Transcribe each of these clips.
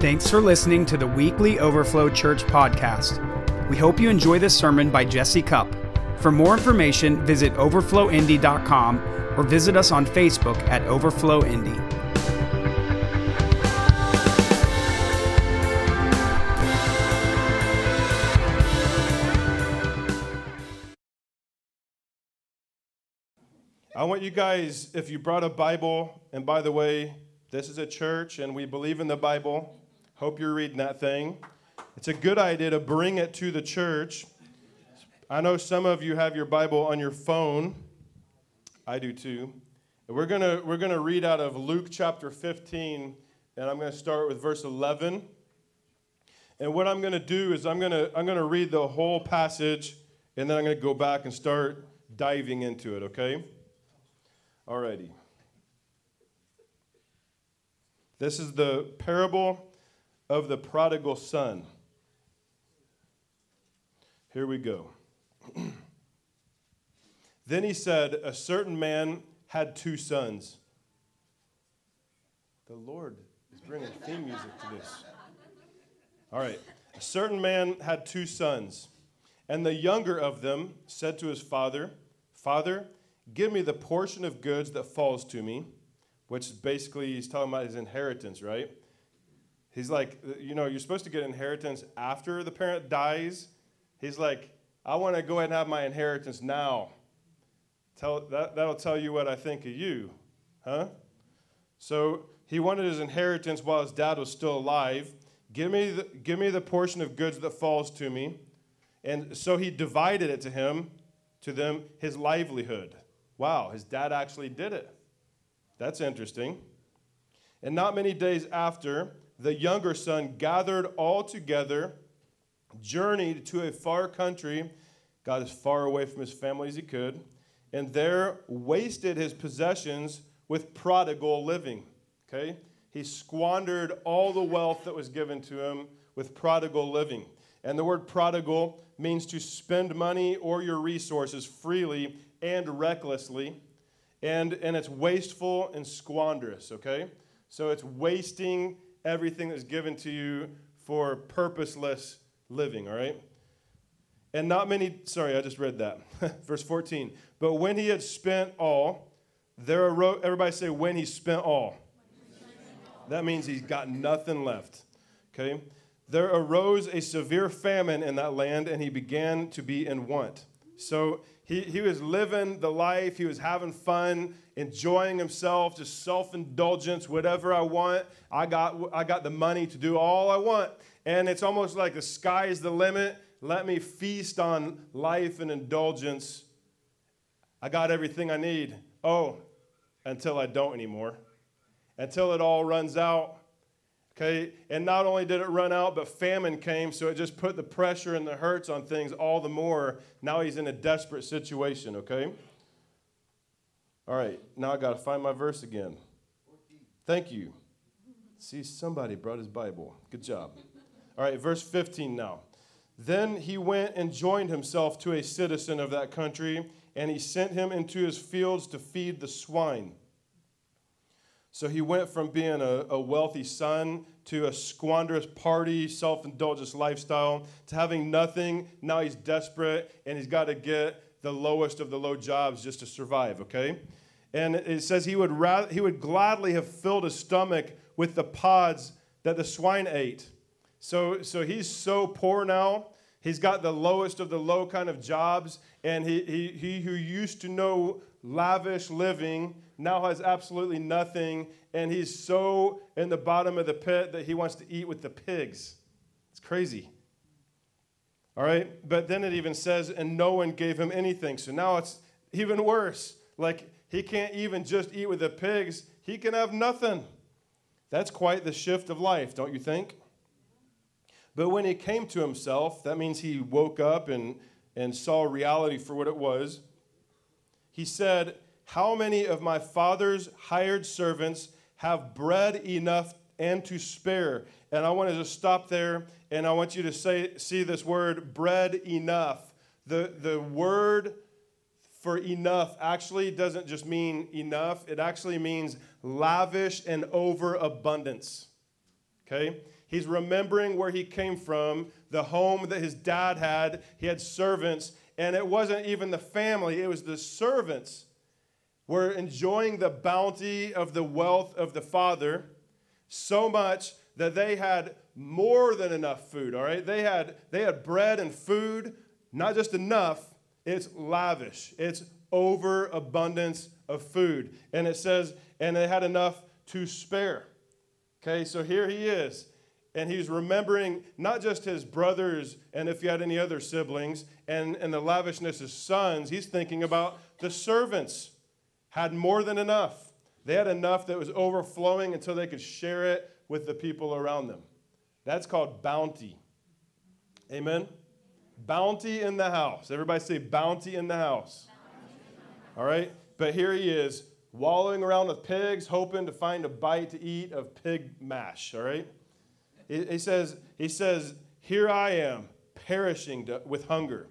Thanks for listening to the weekly Overflow Church podcast. We hope you enjoy this sermon by Jesse Cup. For more information, visit overflowindy.com or visit us on Facebook at Overflow Indy. I want you guys, if you brought a Bible, and by the way, this is a church and we believe in the Bible. Hope you're reading that thing. It's a good idea to bring it to the church. I know some of you have your Bible on your phone. I do too. We're going to we're going to read out of Luke chapter 15 and I'm going to start with verse 11. And what I'm going to do is I'm going to I'm going to read the whole passage and then I'm going to go back and start diving into it, okay? Alrighty. This is the parable of the prodigal son. Here we go. then he said, A certain man had two sons. The Lord is bringing theme music to this. All right. A certain man had two sons, and the younger of them said to his father, Father, Give me the portion of goods that falls to me, which basically he's talking about his inheritance, right? He's like, uh, you know, you're supposed to get inheritance after the parent dies. He's like, I want to go ahead and have my inheritance now. Tell, that, that'll tell you what I think of you, huh? So he wanted his inheritance while his dad was still alive. Give me the, give me the portion of goods that falls to me. And so he divided it to him, to them, his livelihood. Wow, his dad actually did it. That's interesting. And not many days after, the younger son gathered all together, journeyed to a far country, got as far away from his family as he could, and there wasted his possessions with prodigal living. Okay? He squandered all the wealth that was given to him with prodigal living. And the word prodigal means to spend money or your resources freely and recklessly, and, and it's wasteful and squanderous, okay? So it's wasting everything that's given to you for purposeless living, all right? And not many, sorry, I just read that. Verse 14. But when he had spent all, there arose, everybody say, when he spent all. That means he's got nothing left, okay? There arose a severe famine in that land, and he began to be in want. So he, he was living the life, he was having fun, enjoying himself, just self indulgence, whatever I want. I got, I got the money to do all I want. And it's almost like the sky is the limit. Let me feast on life and indulgence. I got everything I need. Oh, until I don't anymore. Until it all runs out. Okay, and not only did it run out, but famine came, so it just put the pressure and the hurts on things all the more. Now he's in a desperate situation, okay? All right, now I got to find my verse again. Thank you. See, somebody brought his Bible. Good job. All right, verse 15 now. Then he went and joined himself to a citizen of that country, and he sent him into his fields to feed the swine. So he went from being a, a wealthy son to a squanderous party, self indulgence lifestyle to having nothing. Now he's desperate and he's got to get the lowest of the low jobs just to survive, okay? And it says he would, rather, he would gladly have filled his stomach with the pods that the swine ate. So, so he's so poor now. He's got the lowest of the low kind of jobs. And he, he, he who used to know lavish living now has absolutely nothing, and he's so in the bottom of the pit that he wants to eat with the pigs. It's crazy. All right? But then it even says, and no one gave him anything. So now it's even worse. Like, he can't even just eat with the pigs, he can have nothing. That's quite the shift of life, don't you think? But when he came to himself, that means he woke up and, and saw reality for what it was. He said, how many of my father's hired servants have bread enough and to spare? And I want to just stop there and I want you to say, see this word, bread enough. The, the word for enough actually doesn't just mean enough, it actually means lavish and overabundance. Okay? He's remembering where he came from, the home that his dad had. He had servants, and it wasn't even the family, it was the servants were enjoying the bounty of the wealth of the father so much that they had more than enough food, all right? They had they had bread and food, not just enough, it's lavish. It's overabundance of food. And it says and they had enough to spare. Okay, so here he is. And he's remembering not just his brothers and if he had any other siblings and, and the lavishness of sons, he's thinking about the servants had more than enough. They had enough that was overflowing until they could share it with the people around them. That's called bounty. Amen? Bounty in the house. Everybody say bounty in the house. All right? But here he is, wallowing around with pigs, hoping to find a bite to eat of pig mash. All right? He says, he says, Here I am, perishing to, with hunger.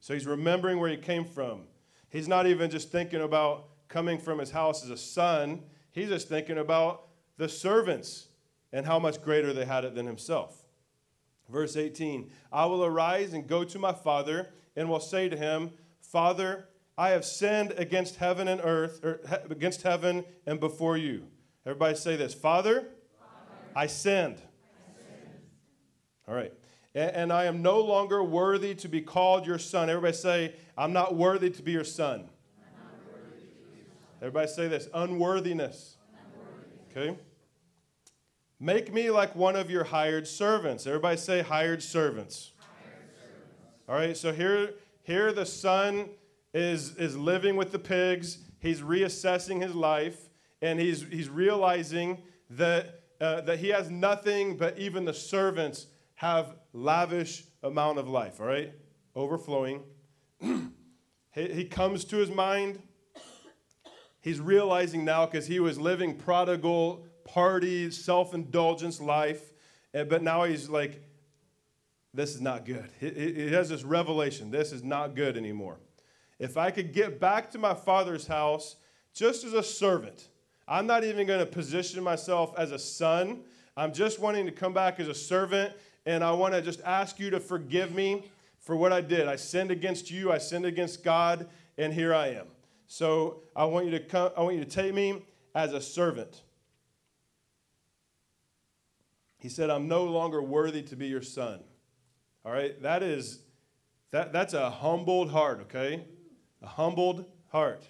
So he's remembering where he came from. He's not even just thinking about coming from his house as a son, he's just thinking about the servants and how much greater they had it than himself. Verse 18 I will arise and go to my father and will say to him, Father, I have sinned against heaven and earth, er, or against heaven and before you. Everybody say this Father, Father I, sinned. I sinned. All right. And, and I am no longer worthy to be called your son. Everybody say, I'm not worthy to be your son. Everybody say this unworthiness. Unworthy. Okay? Make me like one of your hired servants. Everybody say hired servants. All right, so here, here the son is, is living with the pigs. He's reassessing his life, and he's, he's realizing that, uh, that he has nothing, but even the servants have lavish amount of life, all right? Overflowing. he, he comes to his mind He's realizing now because he was living prodigal, party, self indulgence life, eh, but now he's like, this is not good. He has this revelation this is not good anymore. If I could get back to my father's house just as a servant, I'm not even going to position myself as a son. I'm just wanting to come back as a servant, and I want to just ask you to forgive me for what I did. I sinned against you, I sinned against God, and here I am. So I want you to come, I want you to take me as a servant. He said, I'm no longer worthy to be your son. All right, that is that, that's a humbled heart, okay? A humbled heart.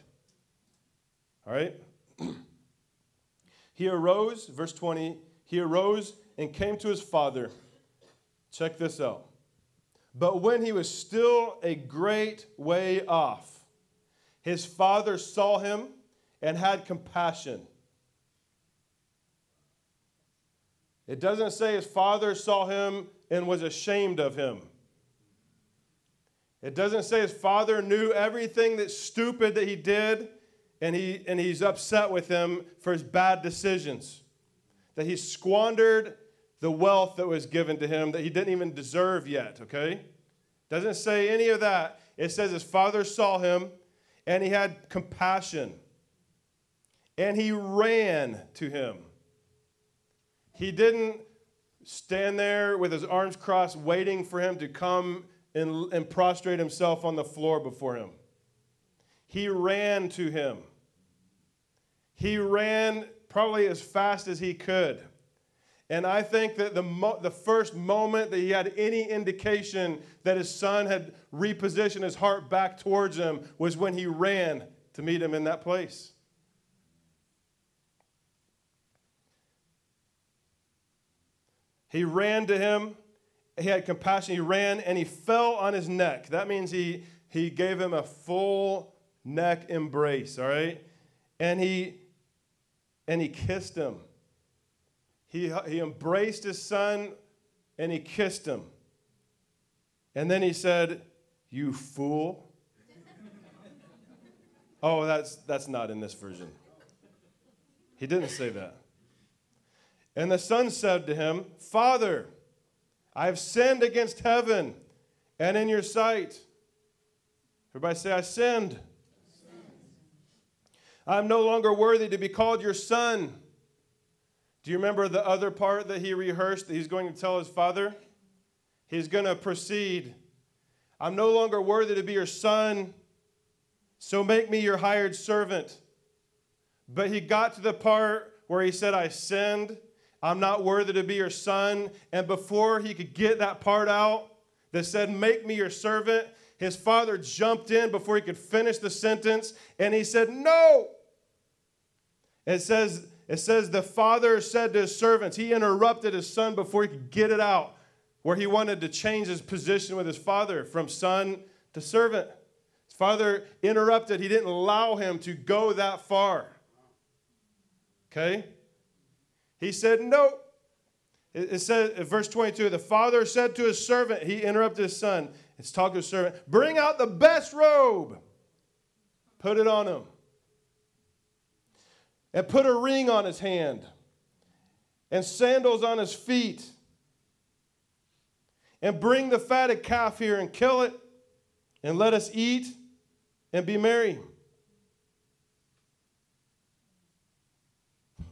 All right? he arose, verse 20, he arose and came to his father. Check this out. But when he was still a great way off, his father saw him and had compassion. It doesn't say his father saw him and was ashamed of him. It doesn't say his father knew everything that's stupid that he did and, he, and he's upset with him for his bad decisions. That he squandered the wealth that was given to him that he didn't even deserve yet, okay? Doesn't say any of that. It says his father saw him and he had compassion. And he ran to him. He didn't stand there with his arms crossed, waiting for him to come and, and prostrate himself on the floor before him. He ran to him. He ran probably as fast as he could. And I think that the, mo- the first moment that he had any indication that his son had repositioned his heart back towards him was when he ran to meet him in that place. He ran to him. He had compassion. He ran and he fell on his neck. That means he, he gave him a full neck embrace, all right? And he and he kissed him. He, he embraced his son and he kissed him. And then he said, You fool. oh, that's, that's not in this version. He didn't say that. And the son said to him, Father, I have sinned against heaven and in your sight. Everybody say, I sinned. I'm no longer worthy to be called your son. Do you remember the other part that he rehearsed that he's going to tell his father? He's going to proceed. I'm no longer worthy to be your son, so make me your hired servant. But he got to the part where he said, I sinned. I'm not worthy to be your son. And before he could get that part out that said, Make me your servant, his father jumped in before he could finish the sentence and he said, No. It says, it says the father said to his servants, he interrupted his son before he could get it out, where he wanted to change his position with his father from son to servant. His father interrupted, he didn't allow him to go that far. Okay? He said, No. It says, verse 22, the father said to his servant, he interrupted his son. It's talking to his servant, bring out the best robe, put it on him, and put a ring on his hand, and sandals on his feet, and bring the fatted calf here and kill it, and let us eat and be merry.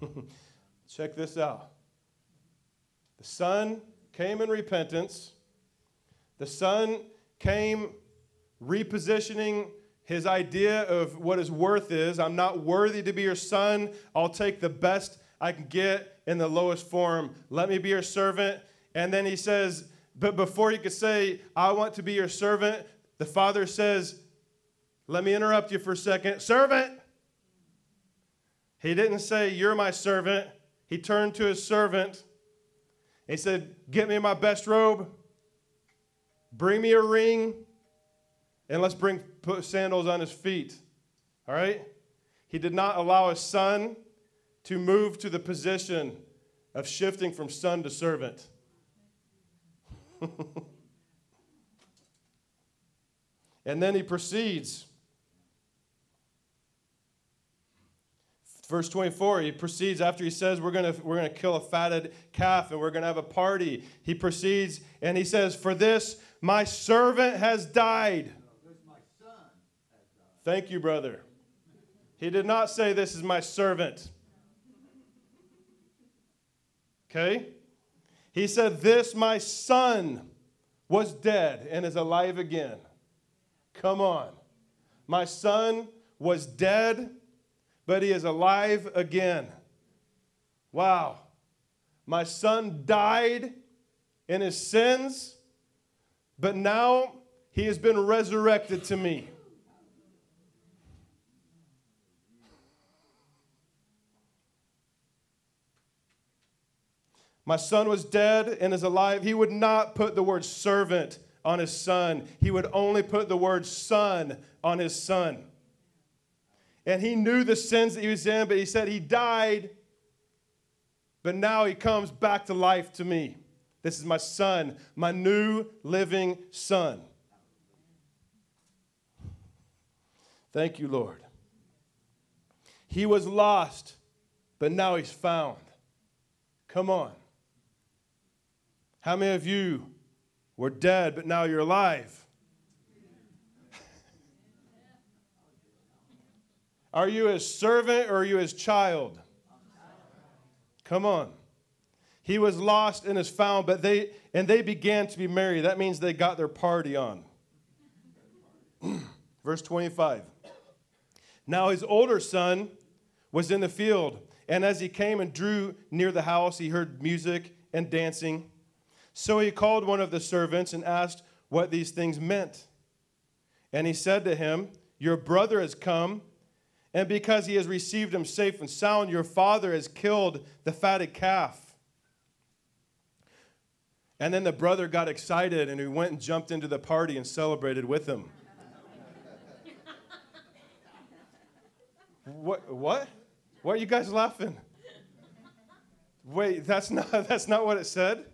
Check this out. The son came in repentance. The son came repositioning his idea of what his worth is. I'm not worthy to be your son. I'll take the best I can get in the lowest form. Let me be your servant. And then he says, but before he could say, I want to be your servant, the father says, Let me interrupt you for a second. Servant! He didn't say, You're my servant. He turned to his servant. He said, Get me my best robe, bring me a ring, and let's bring put sandals on his feet. All right? He did not allow his son to move to the position of shifting from son to servant. and then he proceeds Verse 24, he proceeds after he says, We're going we're to kill a fatted calf and we're going to have a party. He proceeds and he says, For this my servant has died. Thank you, brother. He did not say, This is my servant. Okay? He said, This my son was dead and is alive again. Come on. My son was dead but he is alive again. Wow. My son died in his sins, but now he has been resurrected to me. My son was dead and is alive. He would not put the word servant on his son, he would only put the word son on his son and he knew the sins that he was in, but he said he died, but now he comes back to life to me. This is my son, my new living son. Thank you, Lord. He was lost, but now he's found. Come on. How many of you were dead, but now you're alive? Are you his servant or are you his child? Come on. He was lost and is found, but they and they began to be merry. That means they got their party on. Verse 25. Now his older son was in the field, and as he came and drew near the house, he heard music and dancing. So he called one of the servants and asked what these things meant. And he said to him, Your brother has come and because he has received him safe and sound, your father has killed the fatted calf. And then the brother got excited and he went and jumped into the party and celebrated with him. what? What? Why are you guys laughing? Wait, that's not, that's not what it said?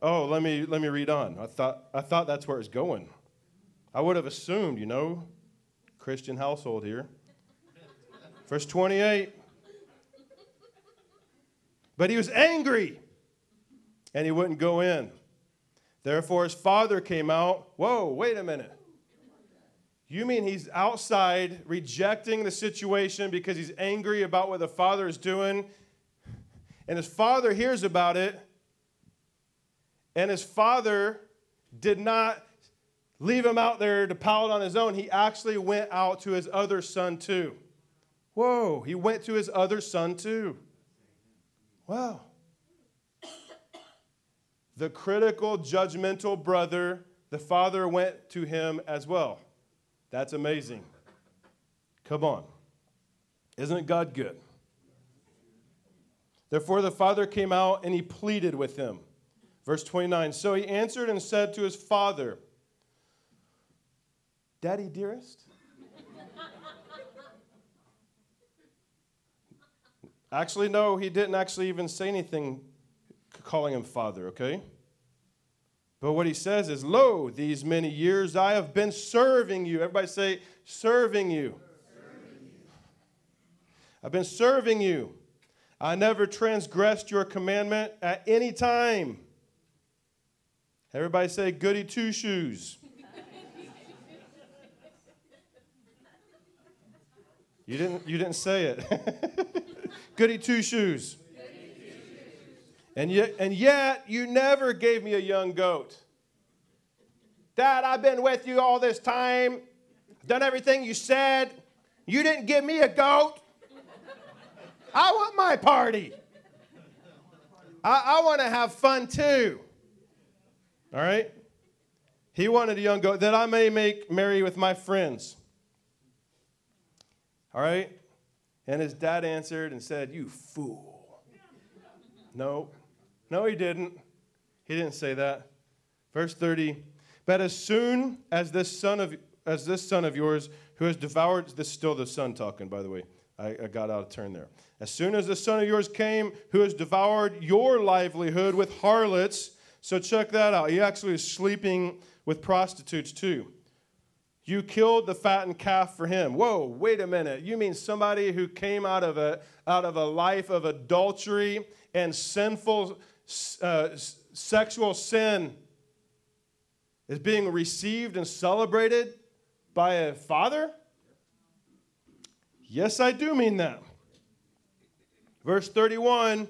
Oh, let me, let me read on. I thought, I thought that's where it's going. I would have assumed, you know, Christian household here. Verse 28. But he was angry and he wouldn't go in. Therefore, his father came out. Whoa, wait a minute. You mean he's outside rejecting the situation because he's angry about what the father is doing? And his father hears about it, and his father did not leave him out there to pout on his own. He actually went out to his other son too. Whoa, he went to his other son too. Wow. The critical, judgmental brother, the father went to him as well. That's amazing. Come on. Isn't God good? Therefore, the father came out and he pleaded with him. Verse 29 So he answered and said to his father, Daddy, dearest? Actually, no, he didn't actually even say anything calling him father, okay? But what he says is, Lo, these many years I have been serving you. Everybody say, serving you. Serving you. I've been serving you. I never transgressed your commandment at any time. Everybody say, goody two shoes. You didn't, you didn't say it. Goody two shoes. And yet, and yet, you never gave me a young goat. Dad, I've been with you all this time, done everything you said. You didn't give me a goat. I want my party. I, I want to have fun too. All right? He wanted a young goat that I may make merry with my friends. All right? And his dad answered and said, You fool. No, no, he didn't. He didn't say that. Verse 30 But as soon as this son of, as this son of yours who has devoured, this is still the son talking, by the way. I, I got out of turn there. As soon as the son of yours came who has devoured your livelihood with harlots, so check that out. He actually is sleeping with prostitutes too. You killed the fattened calf for him. Whoa, wait a minute. You mean somebody who came out of a, out of a life of adultery and sinful uh, sexual sin is being received and celebrated by a father? Yes, I do mean that. Verse 31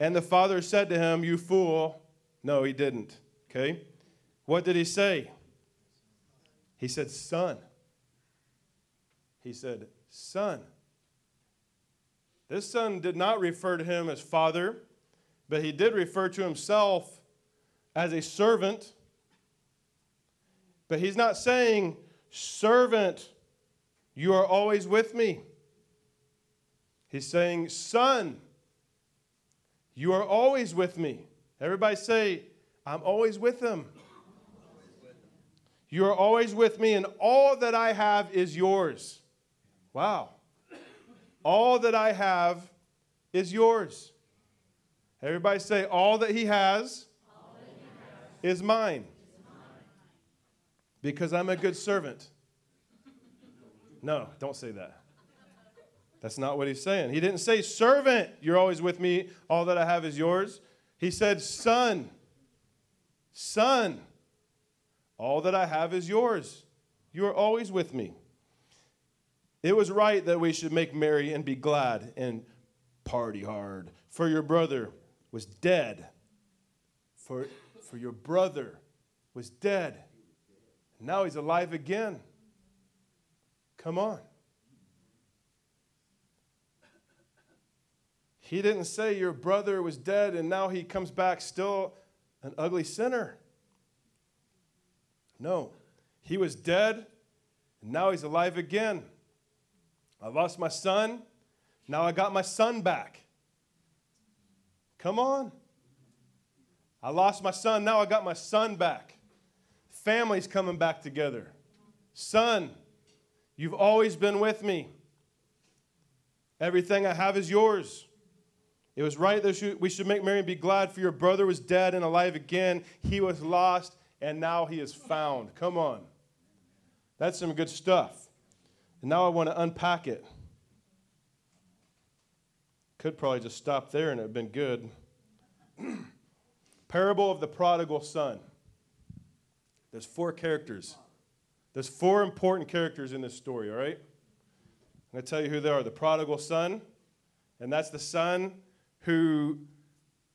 And the father said to him, You fool. No, he didn't. Okay? What did he say? He said, Son. He said, Son. This son did not refer to him as father, but he did refer to himself as a servant. But he's not saying, Servant, you are always with me. He's saying, Son, you are always with me. Everybody say, I'm always with him. You are always with me, and all that I have is yours. Wow. All that I have is yours. Everybody say, All that he has, that he has. Is, mine. is mine. Because I'm a good servant. No, don't say that. That's not what he's saying. He didn't say, Servant, you're always with me, all that I have is yours. He said, Son, son, all that I have is yours. You are always with me. It was right that we should make merry and be glad and party hard. For your brother was dead. For, for your brother was dead. Now he's alive again. Come on. He didn't say your brother was dead and now he comes back still an ugly sinner. No, he was dead, and now he's alive again. I lost my son, now I got my son back. Come on. I lost my son, now I got my son back. Family's coming back together. Son, you've always been with me. Everything I have is yours. It was right that we should make merry and be glad, for your brother was dead and alive again. He was lost and now he is found. Come on. That's some good stuff. And now I want to unpack it. Could probably just stop there and it would have been good. Parable of the prodigal son. There's four characters. There's four important characters in this story, all right? I'm going to tell you who they are. The prodigal son, and that's the son who,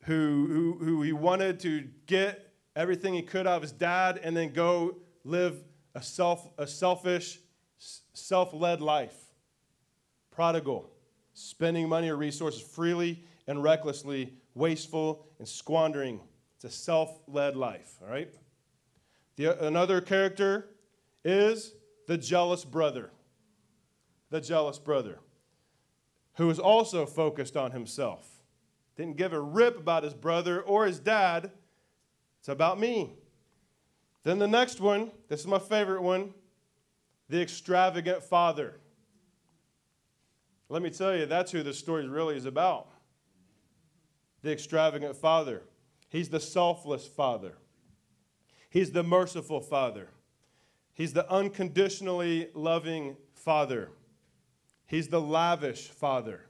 who, who, who he wanted to get everything he could out of his dad and then go live a, self, a selfish, self led life. Prodigal, spending money or resources freely and recklessly, wasteful and squandering. It's a self led life, all right? The, another character is the jealous brother. The jealous brother, who is also focused on himself. Didn't give a rip about his brother or his dad. It's about me. Then the next one, this is my favorite one the extravagant father. Let me tell you, that's who this story really is about. The extravagant father. He's the selfless father. He's the merciful father. He's the unconditionally loving father. He's the lavish father.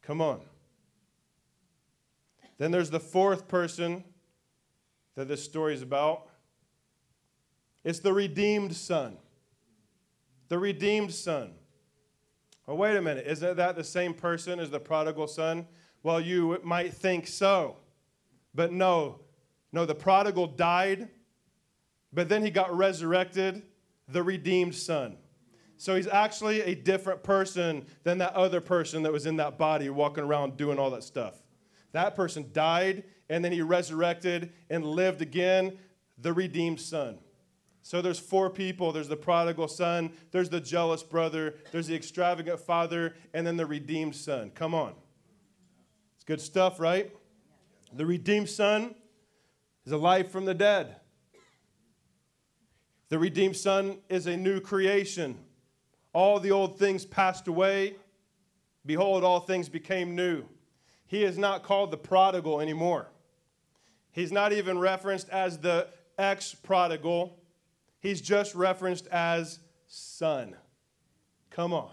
Come on. Then there's the fourth person that this story is about. It's the redeemed son. The redeemed son. Oh, wait a minute. Isn't that the same person as the prodigal son? Well, you might think so. But no. No, the prodigal died, but then he got resurrected, the redeemed son. So he's actually a different person than that other person that was in that body walking around doing all that stuff. That person died and then he resurrected and lived again, the redeemed son. So there's four people there's the prodigal son, there's the jealous brother, there's the extravagant father, and then the redeemed son. Come on. It's good stuff, right? The redeemed son is alive from the dead. The redeemed son is a new creation. All the old things passed away. Behold, all things became new. He is not called the prodigal anymore. He's not even referenced as the ex prodigal He's just referenced as son. Come on.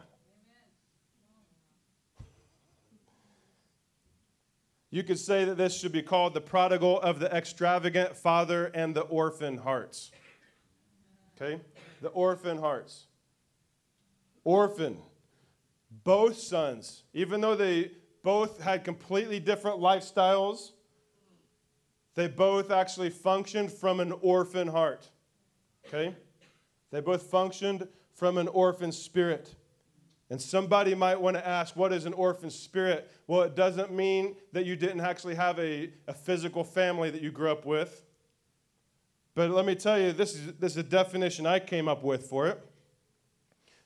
You could say that this should be called the prodigal of the extravagant father and the orphan hearts. Okay? The orphan hearts. Orphan. Both sons, even though they both had completely different lifestyles, they both actually functioned from an orphan heart. Okay? They both functioned from an orphan spirit. And somebody might want to ask, what is an orphan spirit? Well, it doesn't mean that you didn't actually have a, a physical family that you grew up with. But let me tell you, this is, this is a definition I came up with for it.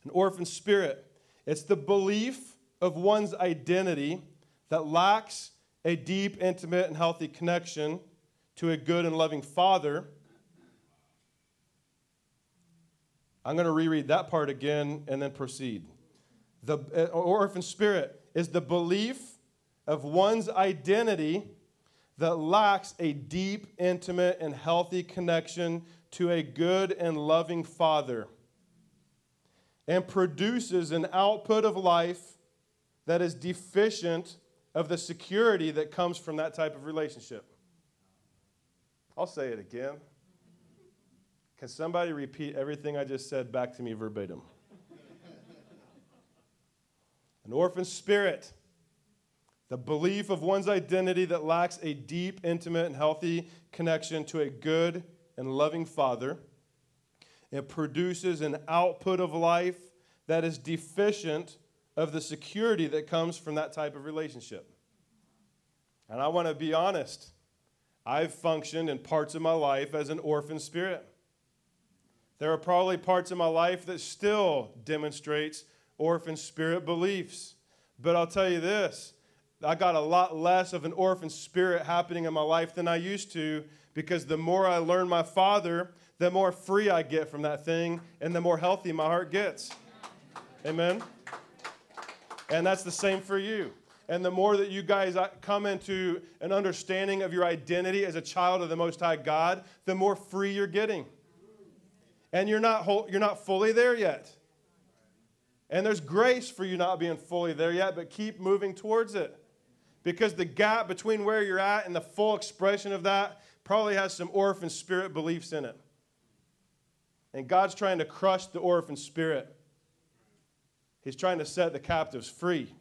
An orphan spirit, it's the belief of one's identity that lacks a deep, intimate, and healthy connection to a good and loving father I'm going to reread that part again and then proceed. The uh, orphan spirit is the belief of one's identity that lacks a deep, intimate, and healthy connection to a good and loving father and produces an output of life that is deficient of the security that comes from that type of relationship. I'll say it again. Can somebody repeat everything I just said back to me verbatim? An orphan spirit, the belief of one's identity that lacks a deep, intimate, and healthy connection to a good and loving father. It produces an output of life that is deficient of the security that comes from that type of relationship. And I want to be honest. I've functioned in parts of my life as an orphan spirit. There are probably parts of my life that still demonstrates orphan spirit beliefs. But I'll tell you this, I got a lot less of an orphan spirit happening in my life than I used to because the more I learn my father, the more free I get from that thing and the more healthy my heart gets. Amen. And that's the same for you. And the more that you guys uh, come into an understanding of your identity as a child of the Most High God, the more free you're getting and you're not, whole, you're not fully there yet. And there's grace for you not being fully there yet, but keep moving towards it. Because the gap between where you're at and the full expression of that probably has some orphan spirit beliefs in it. And God's trying to crush the orphan spirit. He's trying to set the captives free.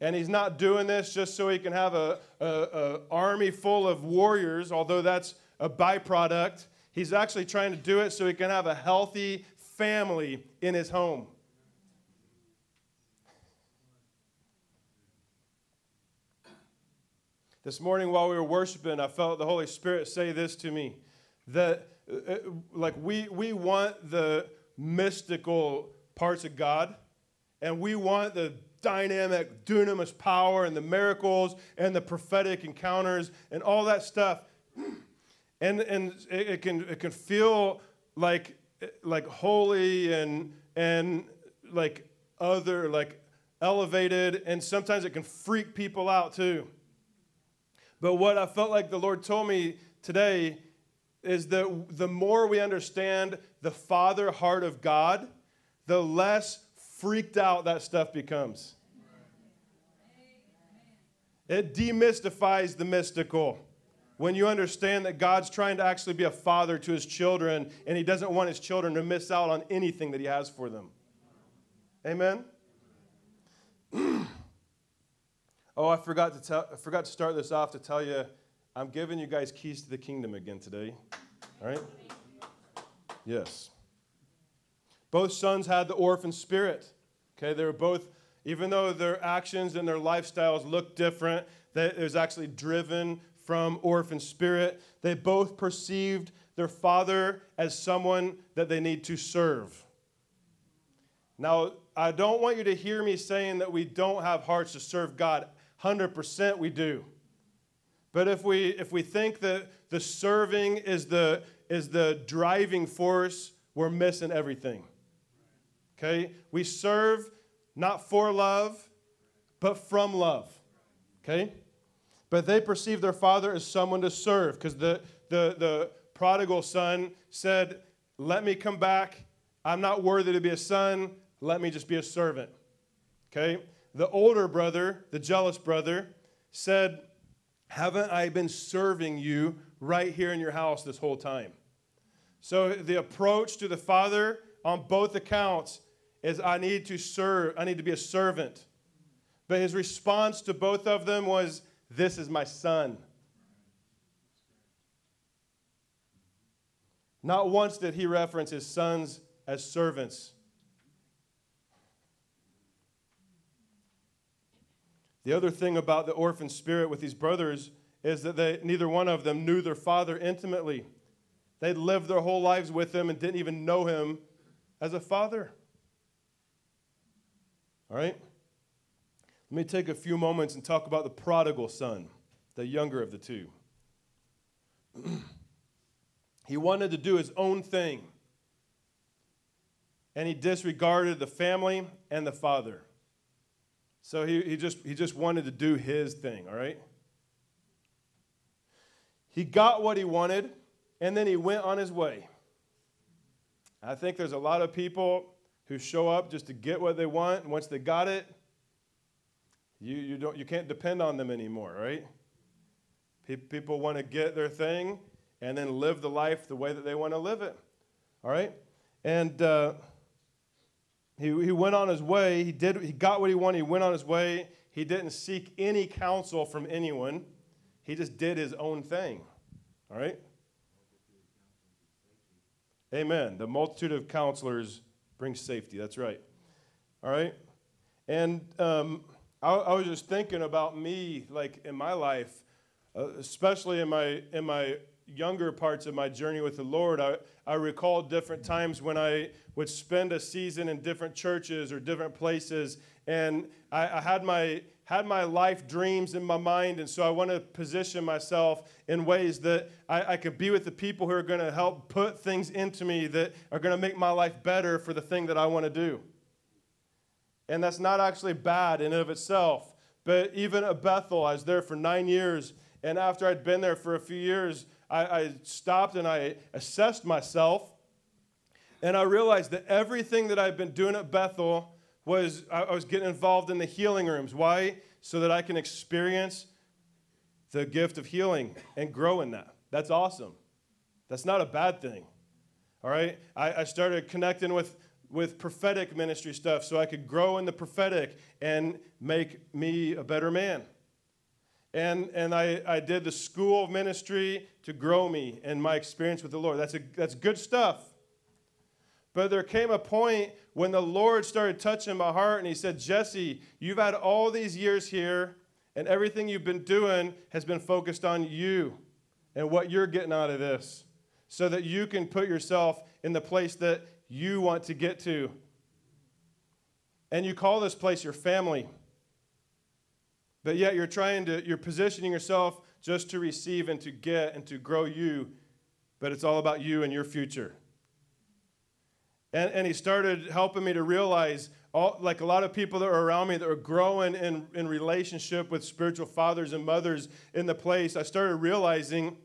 And he's not doing this just so he can have a, a, army full of warriors, although that's a byproduct. He's actually trying to do it so he can have a healthy family in his home. This morning while we were worshiping, I felt the Holy Spirit say this to me that uh, uh, like we we want the mystical parts of God and we want the dynamic dunamis power and the miracles and the prophetic encounters and all that stuff. And and it, it can it can feel like like holy and and like other like elevated. And sometimes it can freak people out too. But what i felt like the lord told me today is that the more we understand the father heart of god the less freaked out that stuff becomes it demystifies the mystical when you understand that God's trying to actually be a father to his children and he doesn't want his children to miss out on anything that he has for them. Amen? oh, I forgot to, tell, I forgot to start this off to tell you I'm giving you guys keys to the kingdom again today. All right? Yes. Both sons had the orphan spirit. Okay, they were both, even though their actions and their lifestyles look different, that it was actually driven from orphan spirit. They both perceived their father as someone that they need to serve. Now, I don't want you to hear me saying that we don't have hearts to serve God. 100% we do. But if we, if we think that the serving is the, is the driving force, we're missing everything. Okay? We serve not for love, but from love. Okay? But they perceive their father as someone to serve because the, the, the prodigal son said, Let me come back. I'm not worthy to be a son. Let me just be a servant. Okay? The older brother, the jealous brother, said, Haven't I been serving you right here in your house this whole time? So the approach to the father on both accounts is I need to serve, I need to be a servant. But his response to both of them was, this is my son. Not once did he reference his sons as servants. The other thing about the orphan spirit with these brothers is that they, neither one of them knew their father intimately. They'd lived their whole lives with him and didn't even know him as a father. All right? Let me take a few moments and talk about the prodigal son, the younger of the two. he wanted to do his own thing, and he disregarded the family and the father. So he, he, just, he just wanted to do his thing, all right? He got what he wanted, and then he went on his way. I think there's a lot of people who show up just to get what they want, and once they got it, you, you, don't, you can't depend on them anymore, right? People want to get their thing and then live the life the way that they want to live it. All right? And uh, he, he went on his way. He, did, he got what he wanted. He went on his way. He didn't seek any counsel from anyone, he just did his own thing. All right? Amen. The multitude of counselors brings safety. That's right. All right? And um, I, I was just thinking about me, like in my life, uh, especially in my in my younger parts of my journey with the Lord. I, I recall different times when I would spend a season in different churches or different places, and I, I had my had my life dreams in my mind, and so I want to position myself in ways that I, I could be with the people who are going to help put things into me that are going to make my life better for the thing that I want to do. And that's not actually bad in and of itself. But even at Bethel, I was there for nine years. And after I'd been there for a few years, I, I stopped and I assessed myself. And I realized that everything that I've been doing at Bethel was I was getting involved in the healing rooms. Why? So that I can experience the gift of healing and grow in that. That's awesome. That's not a bad thing. All right? I, I started connecting with with prophetic ministry stuff so I could grow in the prophetic and make me a better man. And, and I, I did the school of ministry to grow me and my experience with the Lord. That's, a, that's good stuff. But there came a point when the Lord started touching my heart and He said, Jesse, you've had all these years here, and everything you've been doing has been focused on you and what you're getting out of this so that you can put yourself in the place that you want to get to. And you call this place your family. But yet you're trying to, you're positioning yourself just to receive and to get and to grow you, but it's all about you and your future. And, and he started helping me to realize, all, like a lot of people that are around me that are growing in, in relationship with spiritual fathers and mothers in the place, I started realizing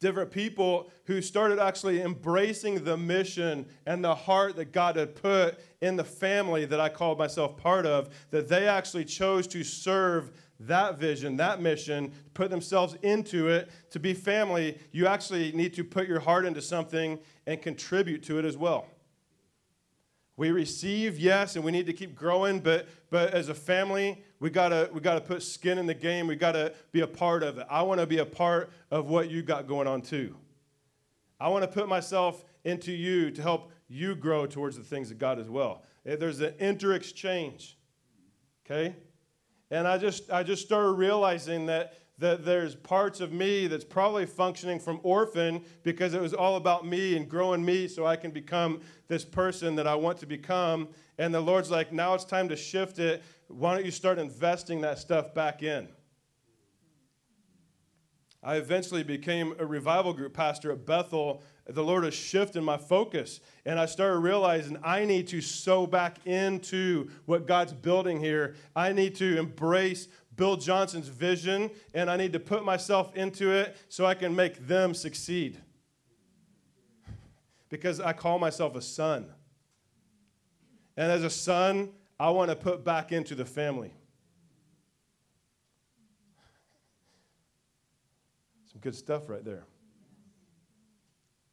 different people who started actually embracing the mission and the heart that God had put in the family that I called myself part of, that they actually chose to serve that vision, that mission, put themselves into it. To be family, you actually need to put your heart into something and contribute to it as well. We receive, yes, and we need to keep growing, but, but as a family, we gotta, we gotta put skin in the game. We gotta be a part of it. I wanna be a part of what you got going on too. I wanna put myself into you to help you grow towards the things of God as well. There's an inter exchange, okay? And I just, I just started realizing that that there's parts of me that's probably functioning from orphan because it was all about me and growing me so I can become this person that I want to become. And the Lord's like, now it's time to shift it. Why don't you start investing that stuff back in? I eventually became a revival group pastor at Bethel. The Lord has shifted my focus, and I started realizing I need to sow back into what God's building here. I need to embrace Bill Johnson's vision, and I need to put myself into it so I can make them succeed. Because I call myself a son. And as a son, I want to put back into the family. Some good stuff right there.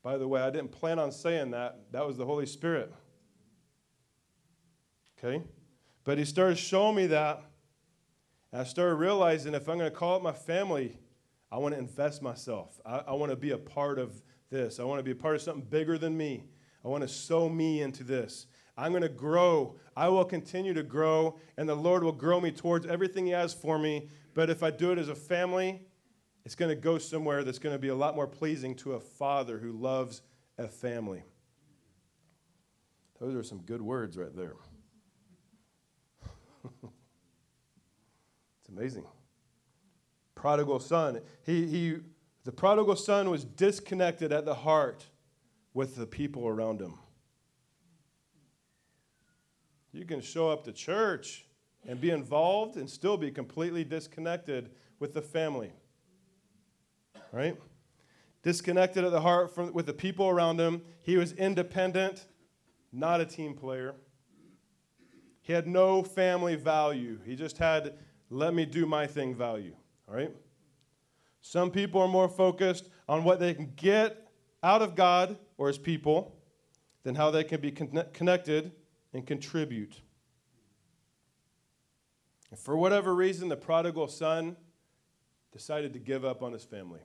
By the way, I didn't plan on saying that. That was the Holy Spirit. Okay? But he started showing me that and I started realizing if I'm going to call it my family, I want to invest myself. I, I want to be a part of this. I want to be a part of something bigger than me. I want to sow me into this. I'm going to grow. I will continue to grow, and the Lord will grow me towards everything He has for me. But if I do it as a family, it's going to go somewhere that's going to be a lot more pleasing to a father who loves a family. Those are some good words right there. It's amazing. Prodigal son. He, he, the prodigal son was disconnected at the heart with the people around him. You can show up to church and be involved and still be completely disconnected with the family. Right? Disconnected at the heart from, with the people around him. He was independent, not a team player. He had no family value. He just had let me do my thing value. All right? Some people are more focused on what they can get out of God or his people than how they can be con- connected and contribute. And for whatever reason, the prodigal son decided to give up on his family.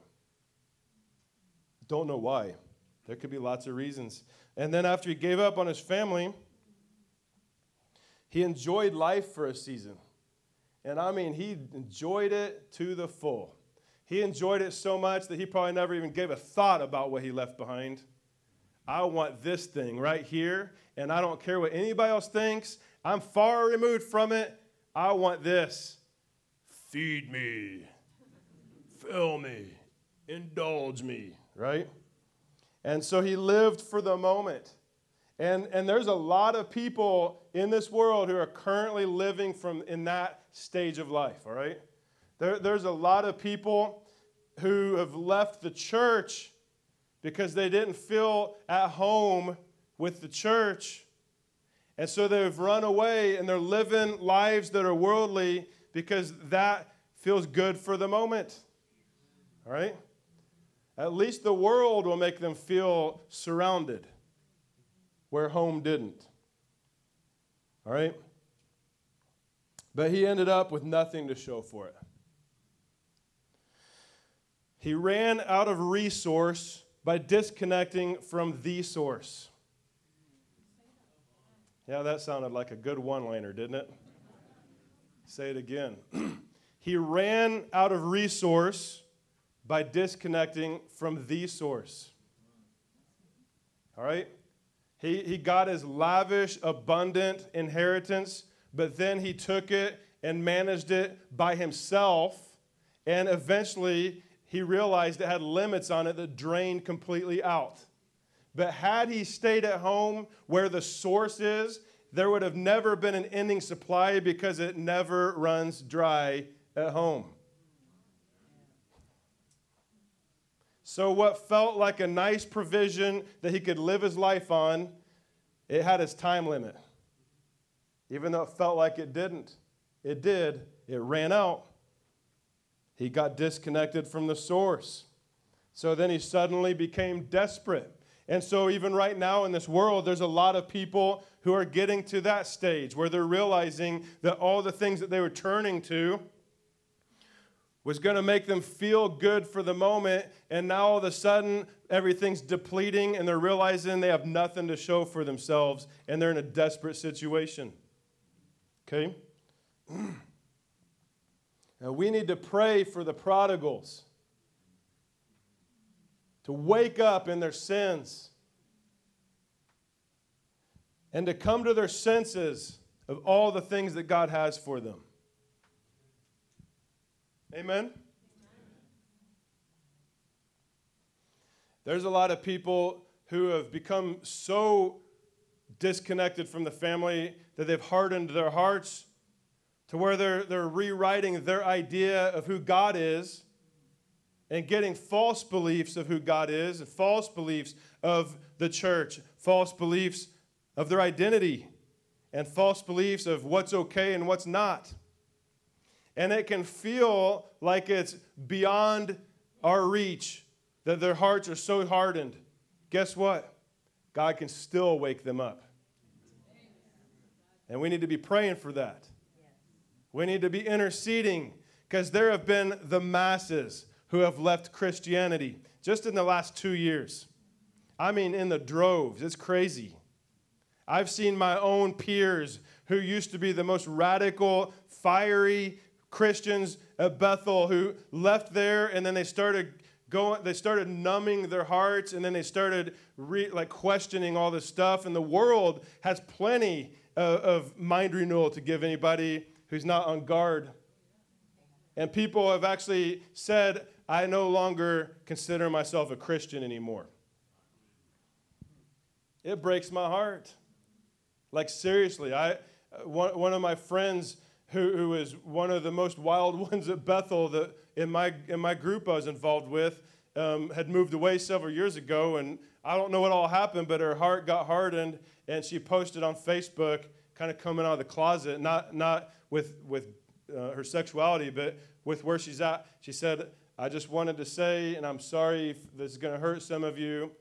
Don't know why. There could be lots of reasons. And then after he gave up on his family, he enjoyed life for a season. And I mean, he enjoyed it to the full. He enjoyed it so much that he probably never even gave a thought about what he left behind. I want this thing right here, and I don't care what anybody else thinks. I'm far removed from it. I want this. Feed me, fill me, indulge me, right? And so he lived for the moment. And, and there's a lot of people in this world who are currently living from in that stage of life, all right? There, there's a lot of people who have left the church because they didn't feel at home with the church. And so they've run away and they're living lives that are worldly because that feels good for the moment. All right? At least the world will make them feel surrounded where home didn't. All right? But he ended up with nothing to show for it. He ran out of resource by disconnecting from the source. Yeah, that sounded like a good one liner, didn't it? Say it again. he ran out of resource by disconnecting from the source. All right? He, he got his lavish, abundant inheritance, but then he took it and managed it by himself. And eventually, he realized it had limits on it that drained completely out. But had he stayed at home where the source is, there would have never been an ending supply because it never runs dry at home. So, what felt like a nice provision that he could live his life on, it had its time limit. Even though it felt like it didn't, it did. It ran out. He got disconnected from the source. So then he suddenly became desperate. And so, even right now in this world, there's a lot of people who are getting to that stage where they're realizing that all the things that they were turning to was going to make them feel good for the moment. And now all of a sudden, everything's depleting, and they're realizing they have nothing to show for themselves, and they're in a desperate situation. Okay? Now, we need to pray for the prodigals to wake up in their sins and to come to their senses of all the things that God has for them. Amen? There's a lot of people who have become so disconnected from the family that they've hardened their hearts to where they're, they're rewriting their idea of who God is and getting false beliefs of who God is, and false beliefs of the church, false beliefs of their identity, and false beliefs of what's okay and what's not. And it can feel like it's beyond our reach, that their hearts are so hardened. Guess what? God can still wake them up. And we need to be praying for that. We need to be interceding because there have been the masses who have left Christianity just in the last two years. I mean, in the droves. It's crazy. I've seen my own peers who used to be the most radical, fiery Christians at Bethel who left there and then they started going they started numbing their hearts and then they started re, like questioning all this stuff and the world has plenty of, of mind renewal to give anybody who's not on guard and people have actually said I no longer consider myself a Christian anymore. It breaks my heart. Like, seriously, I, uh, one, one of my friends who, who was one of the most wild ones at Bethel that in my, in my group I was involved with um, had moved away several years ago. And I don't know what all happened, but her heart got hardened and she posted on Facebook, kind of coming out of the closet, not, not with, with uh, her sexuality, but with where she's at. She said, I just wanted to say, and I'm sorry if this is going to hurt some of you,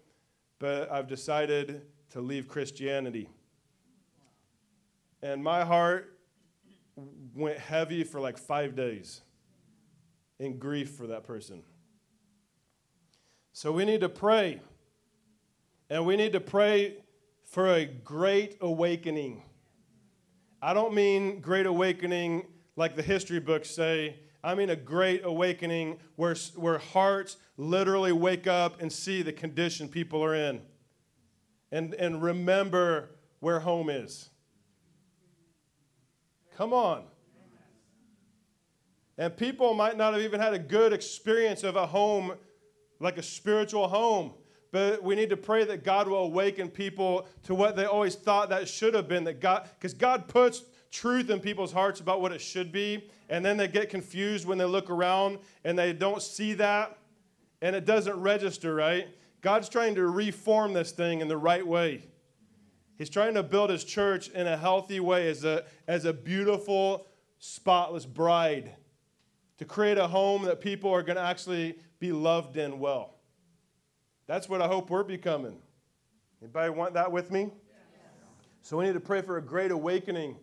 but I've decided to leave Christianity. And my heart went heavy for like five days in grief for that person. So we need to pray. And we need to pray for a great awakening. I don't mean great awakening like the history books say, I mean a great awakening where, where hearts literally wake up and see the condition people are in and, and remember where home is. Come on. And people might not have even had a good experience of a home, like a spiritual home. But we need to pray that God will awaken people to what they always thought that should have been. That God, because God puts truth in people's hearts about what it should be, and then they get confused when they look around and they don't see that, and it doesn't register right. God's trying to reform this thing in the right way. He's trying to build his church in a healthy way as a, as a beautiful, spotless bride to create a home that people are going to actually be loved in well. That's what I hope we're becoming. Anybody want that with me? So we need to pray for a great awakening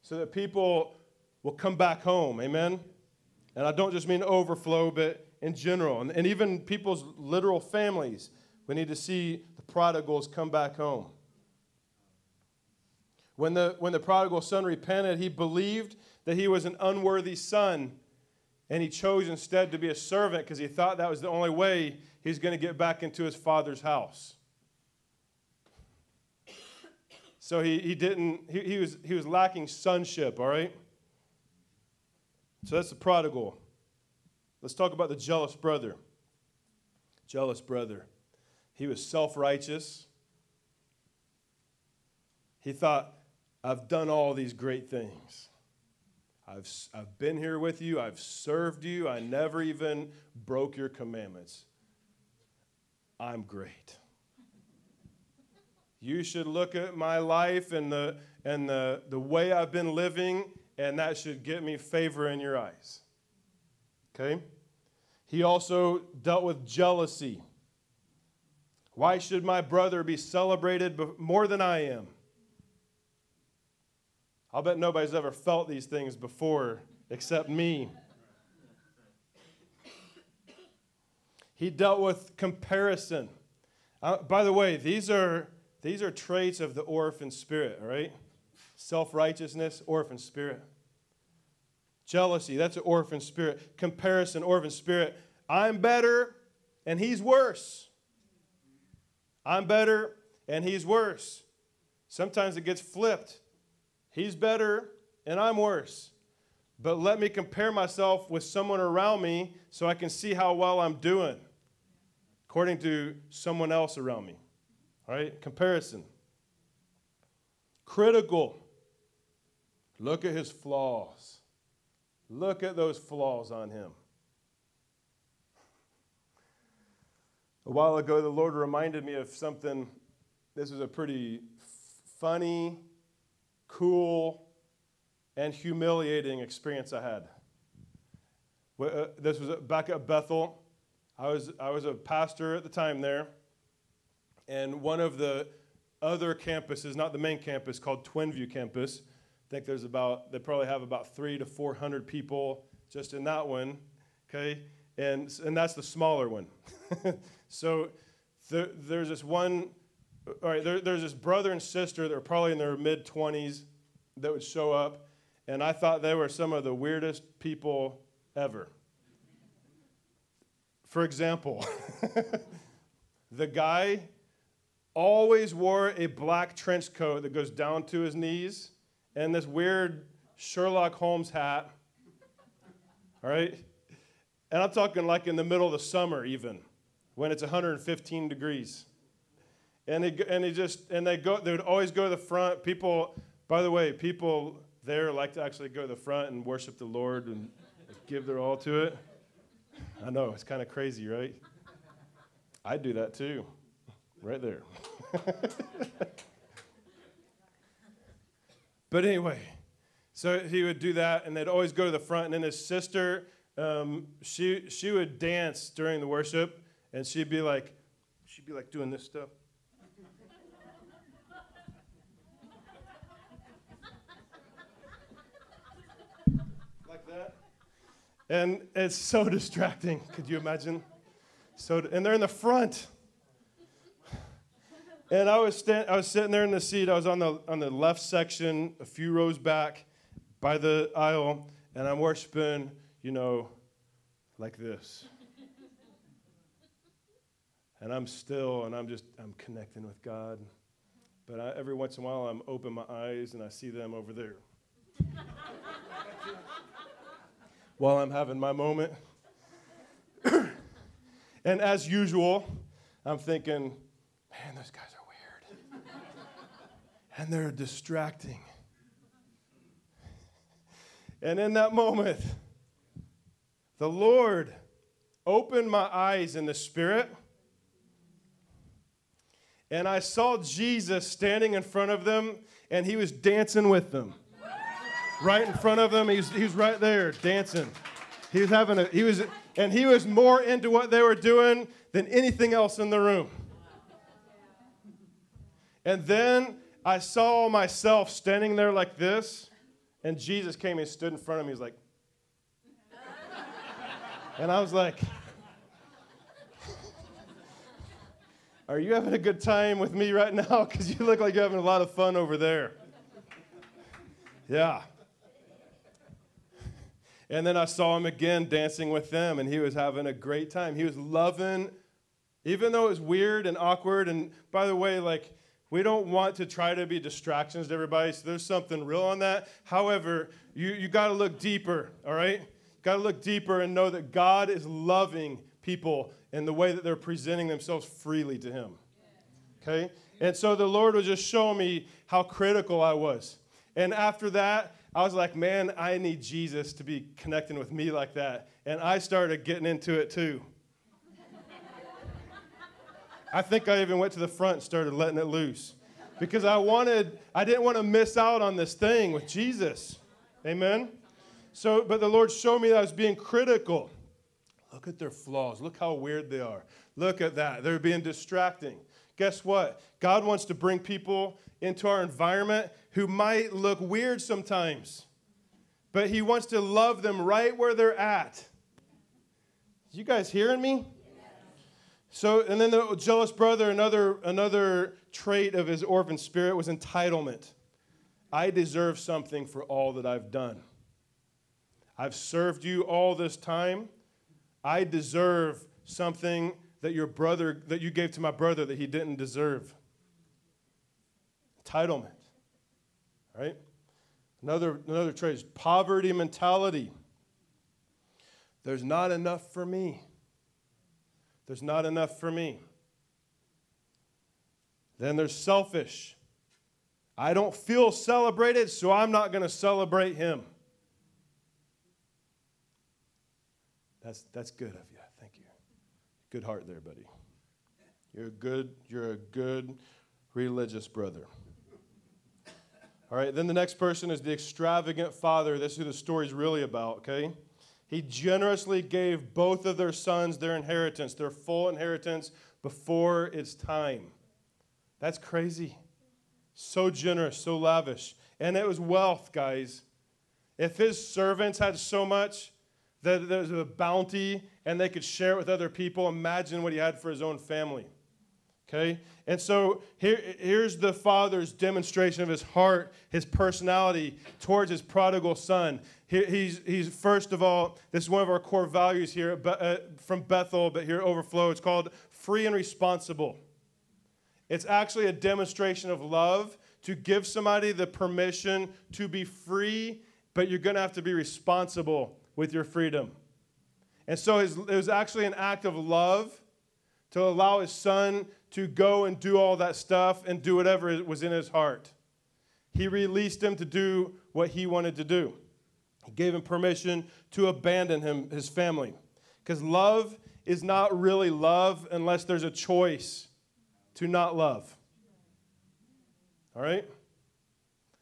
so that people will come back home. Amen? And I don't just mean overflow, but in general. And, and even people's literal families. We need to see the prodigals come back home. When the, when the prodigal son repented, he believed that he was an unworthy son, and he chose instead to be a servant because he thought that was the only way he's going to get back into his father's house. So he, he didn't, he, he, was, he was lacking sonship, all right? So that's the prodigal. Let's talk about the jealous brother. Jealous brother. He was self righteous. He thought, I've done all these great things. I've, I've been here with you. I've served you. I never even broke your commandments. I'm great. You should look at my life and the, and the, the way I've been living, and that should get me favor in your eyes. Okay? He also dealt with jealousy. Why should my brother be celebrated more than I am? I'll bet nobody's ever felt these things before except me. He dealt with comparison. Uh, by the way, these are, these are traits of the orphan spirit, all right? Self righteousness, orphan spirit. Jealousy, that's an orphan spirit. Comparison, orphan spirit. I'm better and he's worse. I'm better and he's worse. Sometimes it gets flipped. He's better and I'm worse. But let me compare myself with someone around me so I can see how well I'm doing according to someone else around me. All right? Comparison. Critical. Look at his flaws. Look at those flaws on him. A while ago, the Lord reminded me of something. This was a pretty funny, cool, and humiliating experience I had. Uh, this was back at Bethel. I was, I was a pastor at the time there, and one of the other campuses, not the main campus, called Twinview Campus, I think there's about, they probably have about three to 400 people just in that one, okay? And, and that's the smaller one. so there, there's this one, all right, there, there's this brother and sister that are probably in their mid 20s that would show up, and I thought they were some of the weirdest people ever. For example, the guy always wore a black trench coat that goes down to his knees and this weird Sherlock Holmes hat. All right? And I'm talking like in the middle of the summer, even when it's 115 degrees. And he, and he just, and they go, they would always go to the front. People, by the way, people there like to actually go to the front and worship the Lord and give their all to it. I know, it's kind of crazy, right? I do that too, right there. But anyway, so he would do that, and they'd always go to the front. And then his sister, um, she she would dance during the worship, and she'd be like, she'd be like doing this stuff. And it's so distracting. Could you imagine? So, and they're in the front. And I was, stand, I was sitting there in the seat. I was on the, on the left section, a few rows back by the aisle, and I'm worshiping, you know, like this. and I'm still, and I'm just, I'm connecting with God. But I, every once in a while, I'm open my eyes and I see them over there. While I'm having my moment. and as usual, I'm thinking, man, those guys are weird. and they're distracting. And in that moment, the Lord opened my eyes in the Spirit, and I saw Jesus standing in front of them, and he was dancing with them. Right in front of them, he was, he was right there dancing. He was having a, he was, and he was more into what they were doing than anything else in the room. And then I saw myself standing there like this, and Jesus came and stood in front of me. He was like, and I was like, Are you having a good time with me right now? Because you look like you're having a lot of fun over there. Yeah. And then I saw him again dancing with them, and he was having a great time. He was loving, even though it was weird and awkward. And by the way, like, we don't want to try to be distractions to everybody, so there's something real on that. However, you, you got to look deeper, all right? Got to look deeper and know that God is loving people in the way that they're presenting themselves freely to Him. Okay? And so the Lord was just showing me how critical I was. And after that, I was like, man, I need Jesus to be connecting with me like that. And I started getting into it too. I think I even went to the front and started letting it loose because I wanted, I didn't want to miss out on this thing with Jesus. Amen? So, but the Lord showed me that I was being critical. Look at their flaws. Look how weird they are. Look at that. They're being distracting. Guess what? God wants to bring people into our environment who might look weird sometimes, but He wants to love them right where they're at. You guys hearing me? So, and then the jealous brother, another, another trait of his orphan spirit was entitlement. I deserve something for all that I've done. I've served you all this time. I deserve something that your brother that you gave to my brother that he didn't deserve. Entitlement. Right? Another another trait is poverty mentality. There's not enough for me. There's not enough for me. Then there's selfish. I don't feel celebrated, so I'm not going to celebrate him. That's, that's good of you. Thank you. Good heart there, buddy. You're a good, you're a good religious brother. All right, then the next person is the extravagant father. This is who the story's really about, okay? He generously gave both of their sons their inheritance, their full inheritance, before its time. That's crazy. So generous, so lavish. And it was wealth, guys. If his servants had so much, that there's a bounty and they could share it with other people. Imagine what he had for his own family. Okay? And so here, here's the father's demonstration of his heart, his personality towards his prodigal son. He, he's, he's, first of all, this is one of our core values here uh, from Bethel, but here Overflow. It's called free and responsible. It's actually a demonstration of love to give somebody the permission to be free, but you're going to have to be responsible with your freedom. And so it was actually an act of love to allow his son to go and do all that stuff and do whatever was in his heart. He released him to do what he wanted to do. He gave him permission to abandon him, his family. Because love is not really love unless there's a choice to not love. All right?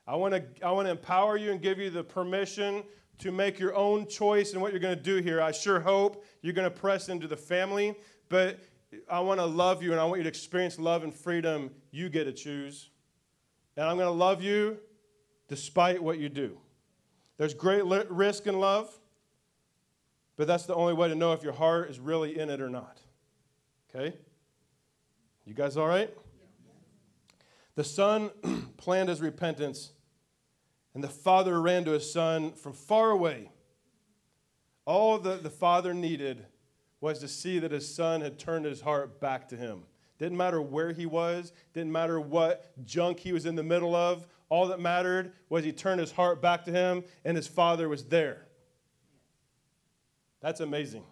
I want to I want to empower you and give you the permission to make your own choice in what you're going to do here. I sure hope you're going to press into the family, but I want to love you and I want you to experience love and freedom. You get to choose. And I'm going to love you despite what you do. There's great risk in love, but that's the only way to know if your heart is really in it or not. Okay? You guys all right? The son planned his repentance and the father ran to his son from far away. All that the father needed was to see that his son had turned his heart back to him. Didn't matter where he was, didn't matter what junk he was in the middle of. All that mattered was he turned his heart back to him and his father was there. That's amazing.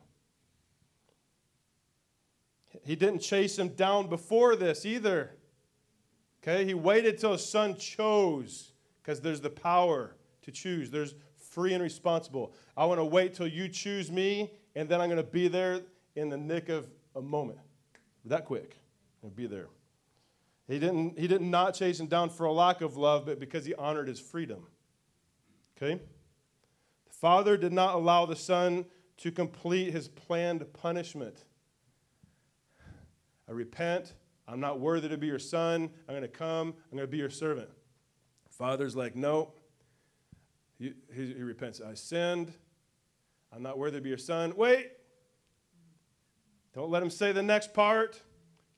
He didn't chase him down before this either. Okay, he waited till his son chose because there's the power to choose. There's free and responsible. I want to wait till you choose me, and then I'm going to be there in the nick of a moment. That quick. I'll be there. He didn't, he didn't not chase him down for a lack of love, but because he honored his freedom. Okay? The father did not allow the son to complete his planned punishment. I repent, I'm not worthy to be your son. I'm going to come. I'm going to be your servant. Father's like, No. He, he, he repents. I sinned. I'm not worthy to be your son. Wait. Don't let him say the next part.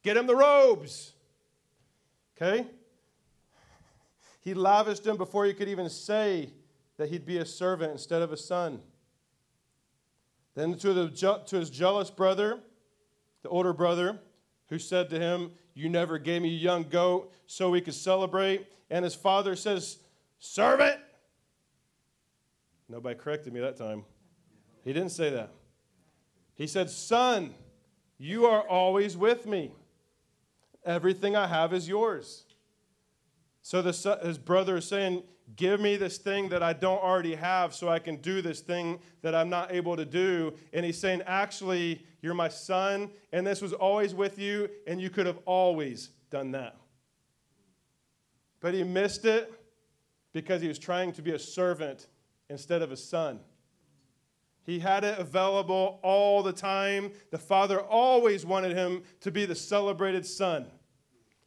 Get him the robes. Okay? He lavished him before he could even say that he'd be a servant instead of a son. Then to, the, to his jealous brother, the older brother, who said to him, You never gave me a young goat so we could celebrate. And his father says, Servant. Nobody corrected me that time. He didn't say that. He said, Son, you are always with me. Everything I have is yours. So the, his brother is saying, Give me this thing that I don't already have so I can do this thing that I'm not able to do. And he's saying, Actually, you're my son, and this was always with you, and you could have always done that. But he missed it because he was trying to be a servant instead of a son. He had it available all the time. The father always wanted him to be the celebrated son,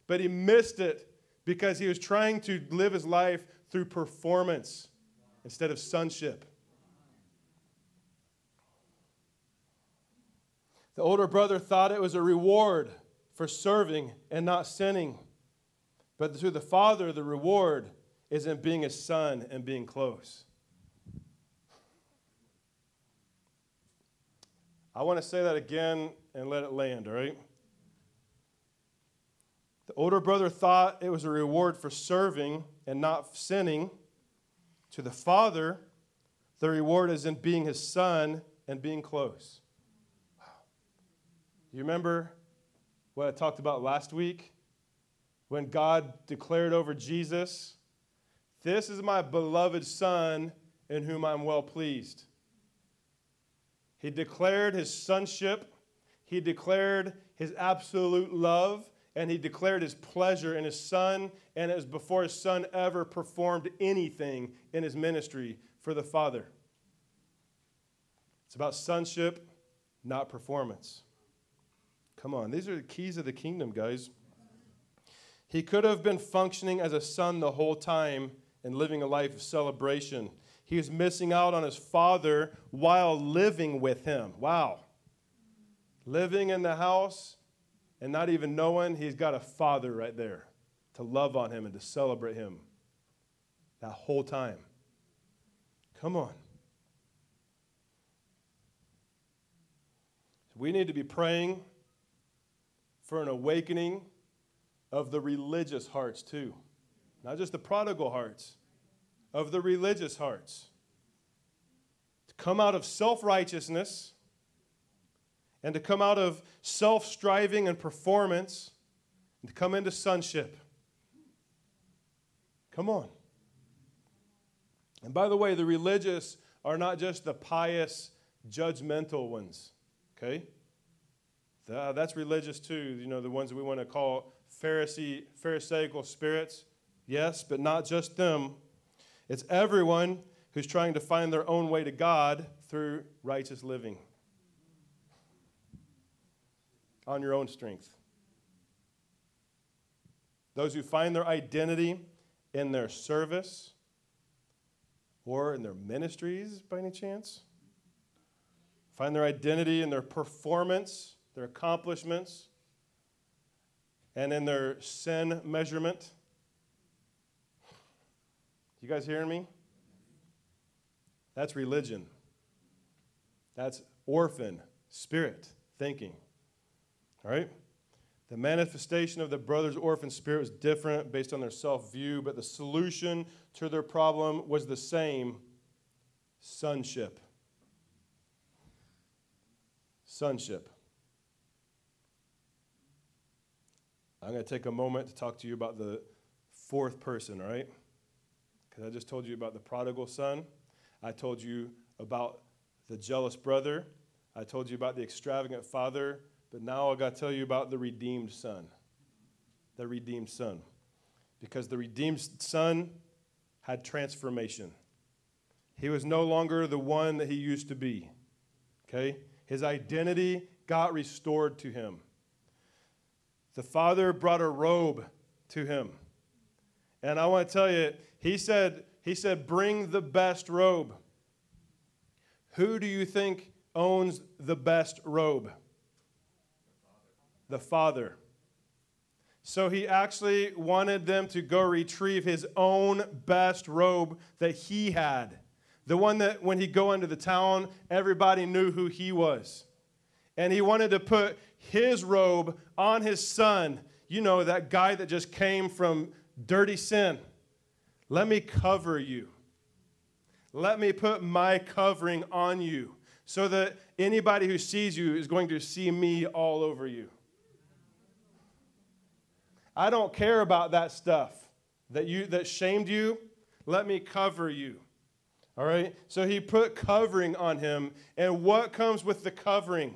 but he missed it because he was trying to live his life through performance instead of sonship. The older brother thought it was a reward for serving and not sinning. But to the father, the reward is in being a son and being close. I want to say that again and let it land, all right? The older brother thought it was a reward for serving and not sinning. To the father, the reward is in being his son and being close. Wow. You remember what I talked about last week? When God declared over Jesus, This is my beloved Son in whom I'm well pleased. He declared his sonship, he declared his absolute love, and he declared his pleasure in his son, and as before his son ever performed anything in his ministry for the Father. It's about sonship, not performance. Come on, these are the keys of the kingdom, guys. He could have been functioning as a son the whole time and living a life of celebration. He was missing out on his father while living with him. Wow. Living in the house and not even knowing he's got a father right there to love on him and to celebrate him that whole time. Come on. We need to be praying for an awakening of the religious hearts, too. Not just the prodigal hearts, of the religious hearts. To come out of self righteousness and to come out of self striving and performance and to come into sonship. Come on. And by the way, the religious are not just the pious, judgmental ones, okay? Uh, that's religious too, you know, the ones that we want to call Pharisee, Pharisaical spirits. Yes, but not just them. It's everyone who's trying to find their own way to God through righteous living on your own strength. Those who find their identity in their service or in their ministries by any chance, find their identity in their performance, their accomplishments, and in their sin measurement. You guys hearing me? That's religion. That's orphan spirit thinking. All right? The manifestation of the brother's orphan spirit was different based on their self view, but the solution to their problem was the same sonship. Sonship. I'm going to take a moment to talk to you about the fourth person, all right? Because I just told you about the prodigal son. I told you about the jealous brother. I told you about the extravagant father but now I got to tell you about the redeemed son. The redeemed son. Because the redeemed son had transformation. He was no longer the one that he used to be. Okay? His identity got restored to him. the father brought a robe to him. And I want to tell you, he said, he said, bring the best robe. Who do you think owns the best robe? The father. So he actually wanted them to go retrieve his own best robe that he had. The one that when he go into the town, everybody knew who he was. And he wanted to put his robe on his son. You know, that guy that just came from dirty sin. Let me cover you. Let me put my covering on you so that anybody who sees you is going to see me all over you. I don't care about that stuff that you that shamed you. Let me cover you. All right? So he put covering on him. And what comes with the covering?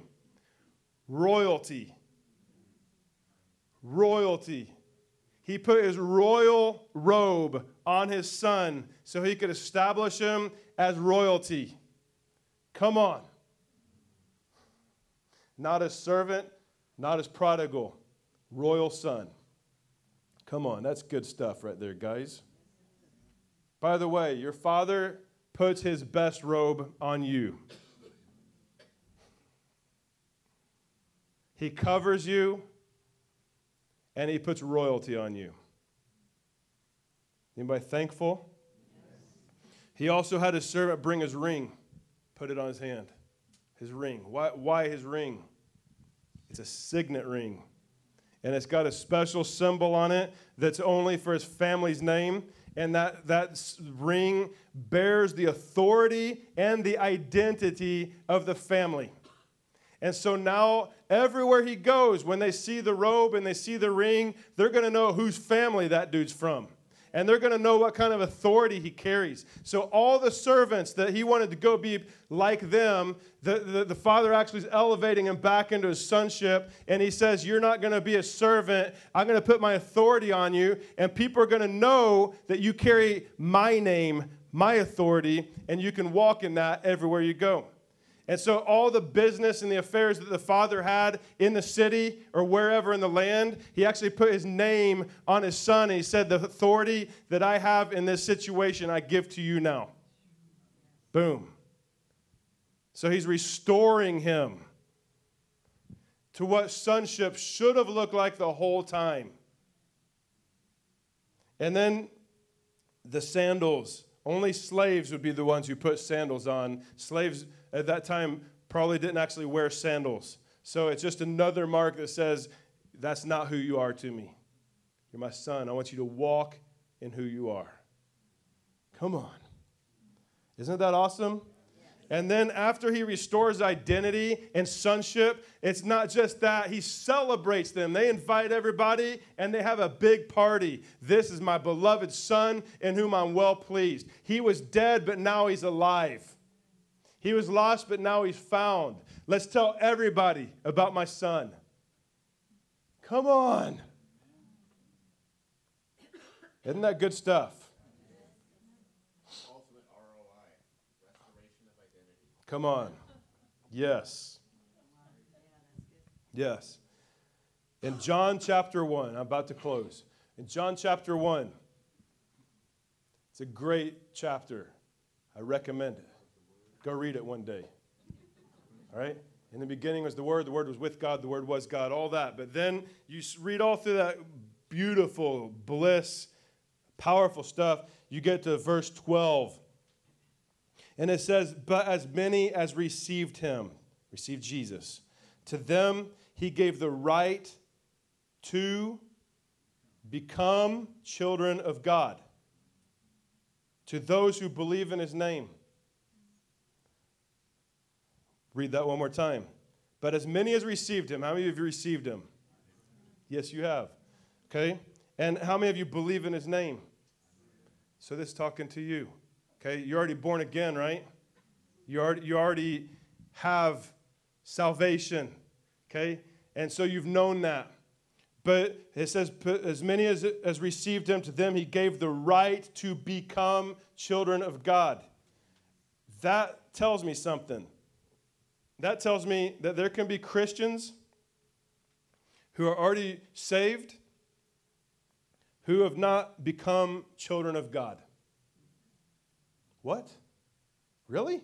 Royalty. Royalty. He put his royal robe on his son so he could establish him as royalty. Come on. Not as servant, not as prodigal, royal son. Come on, that's good stuff right there, guys. By the way, your father puts his best robe on you. He covers you and he puts royalty on you. Anybody thankful? He also had his servant bring his ring, put it on his hand. His ring. Why, why his ring? It's a signet ring. And it's got a special symbol on it that's only for his family's name and that, that ring bears the authority and the identity of the family. And so now, everywhere he goes, when they see the robe and they see the ring, they're going to know whose family that dude's from and they're going to know what kind of authority he carries. So, all the servants that he wanted to go be like them, the, the, the, father actually is elevating him back into his sonship. And he says, You're not going to be a servant. I'm going to put my authority on you. And people are going to know that you carry my name, my authority, and you can walk in that everywhere you go. And so, all the business and the affairs that the father had in the city or wherever in the land, he actually put his name on his son. And he said, The authority that I have in this situation, I give to you now. Boom. So, he's restoring him to what sonship should have looked like the whole time. And then the sandals. Only slaves would be the ones who put sandals on. Slaves at that time probably didn't actually wear sandals. So it's just another mark that says, that's not who you are to me. You're my son. I want you to walk in who you are. Come on. Isn't that awesome? And then after he restores identity and sonship, it's not just that, he celebrates them. They invite everybody and they have a big party. This is my beloved son in whom I'm well pleased. He was dead, but now he's alive. He was lost, but now he's found. Let's tell everybody about my son. Come on. Isn't that good stuff? Come on. Yes. Yes. In John chapter 1, I'm about to close. In John chapter 1, it's a great chapter. I recommend it. Go read it one day. All right? In the beginning was the Word, the Word was with God, the Word was God, all that. But then you read all through that beautiful, bliss, powerful stuff. You get to verse 12. And it says, But as many as received him, received Jesus, to them he gave the right to become children of God, to those who believe in his name Read that one more time. But as many as received him, how many of you received him? Yes, you have. Okay? And how many of you believe in his name? So this talking to you. Okay? You're already born again, right? You already, you already have salvation. Okay? And so you've known that. But it says, as many as, as received him, to them he gave the right to become children of God. That tells me something. That tells me that there can be Christians who are already saved, who have not become children of God. What? Really?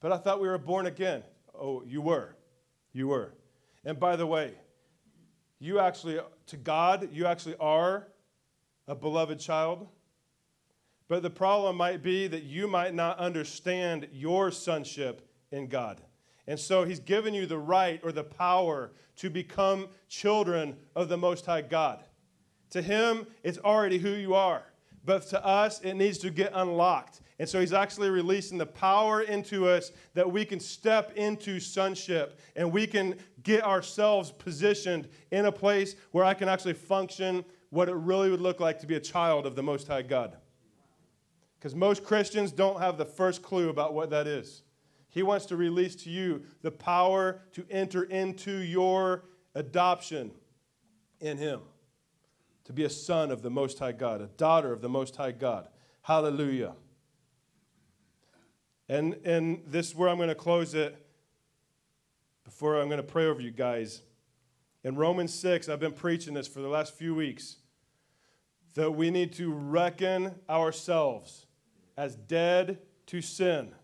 But I thought we were born again. Oh, you were. You were. And by the way, you actually, to God, you actually are a beloved child. But the problem might be that you might not understand your sonship in God. And so he's given you the right or the power to become children of the Most High God. To him, it's already who you are. But to us, it needs to get unlocked. And so he's actually releasing the power into us that we can step into sonship and we can get ourselves positioned in a place where I can actually function what it really would look like to be a child of the Most High God. Because most Christians don't have the first clue about what that is. He wants to release to you the power to enter into your adoption in Him, to be a son of the Most High God, a daughter of the Most High God. Hallelujah. And, and this is where I'm going to close it before I'm going to pray over you guys. In Romans 6, I've been preaching this for the last few weeks that we need to reckon ourselves as dead to sin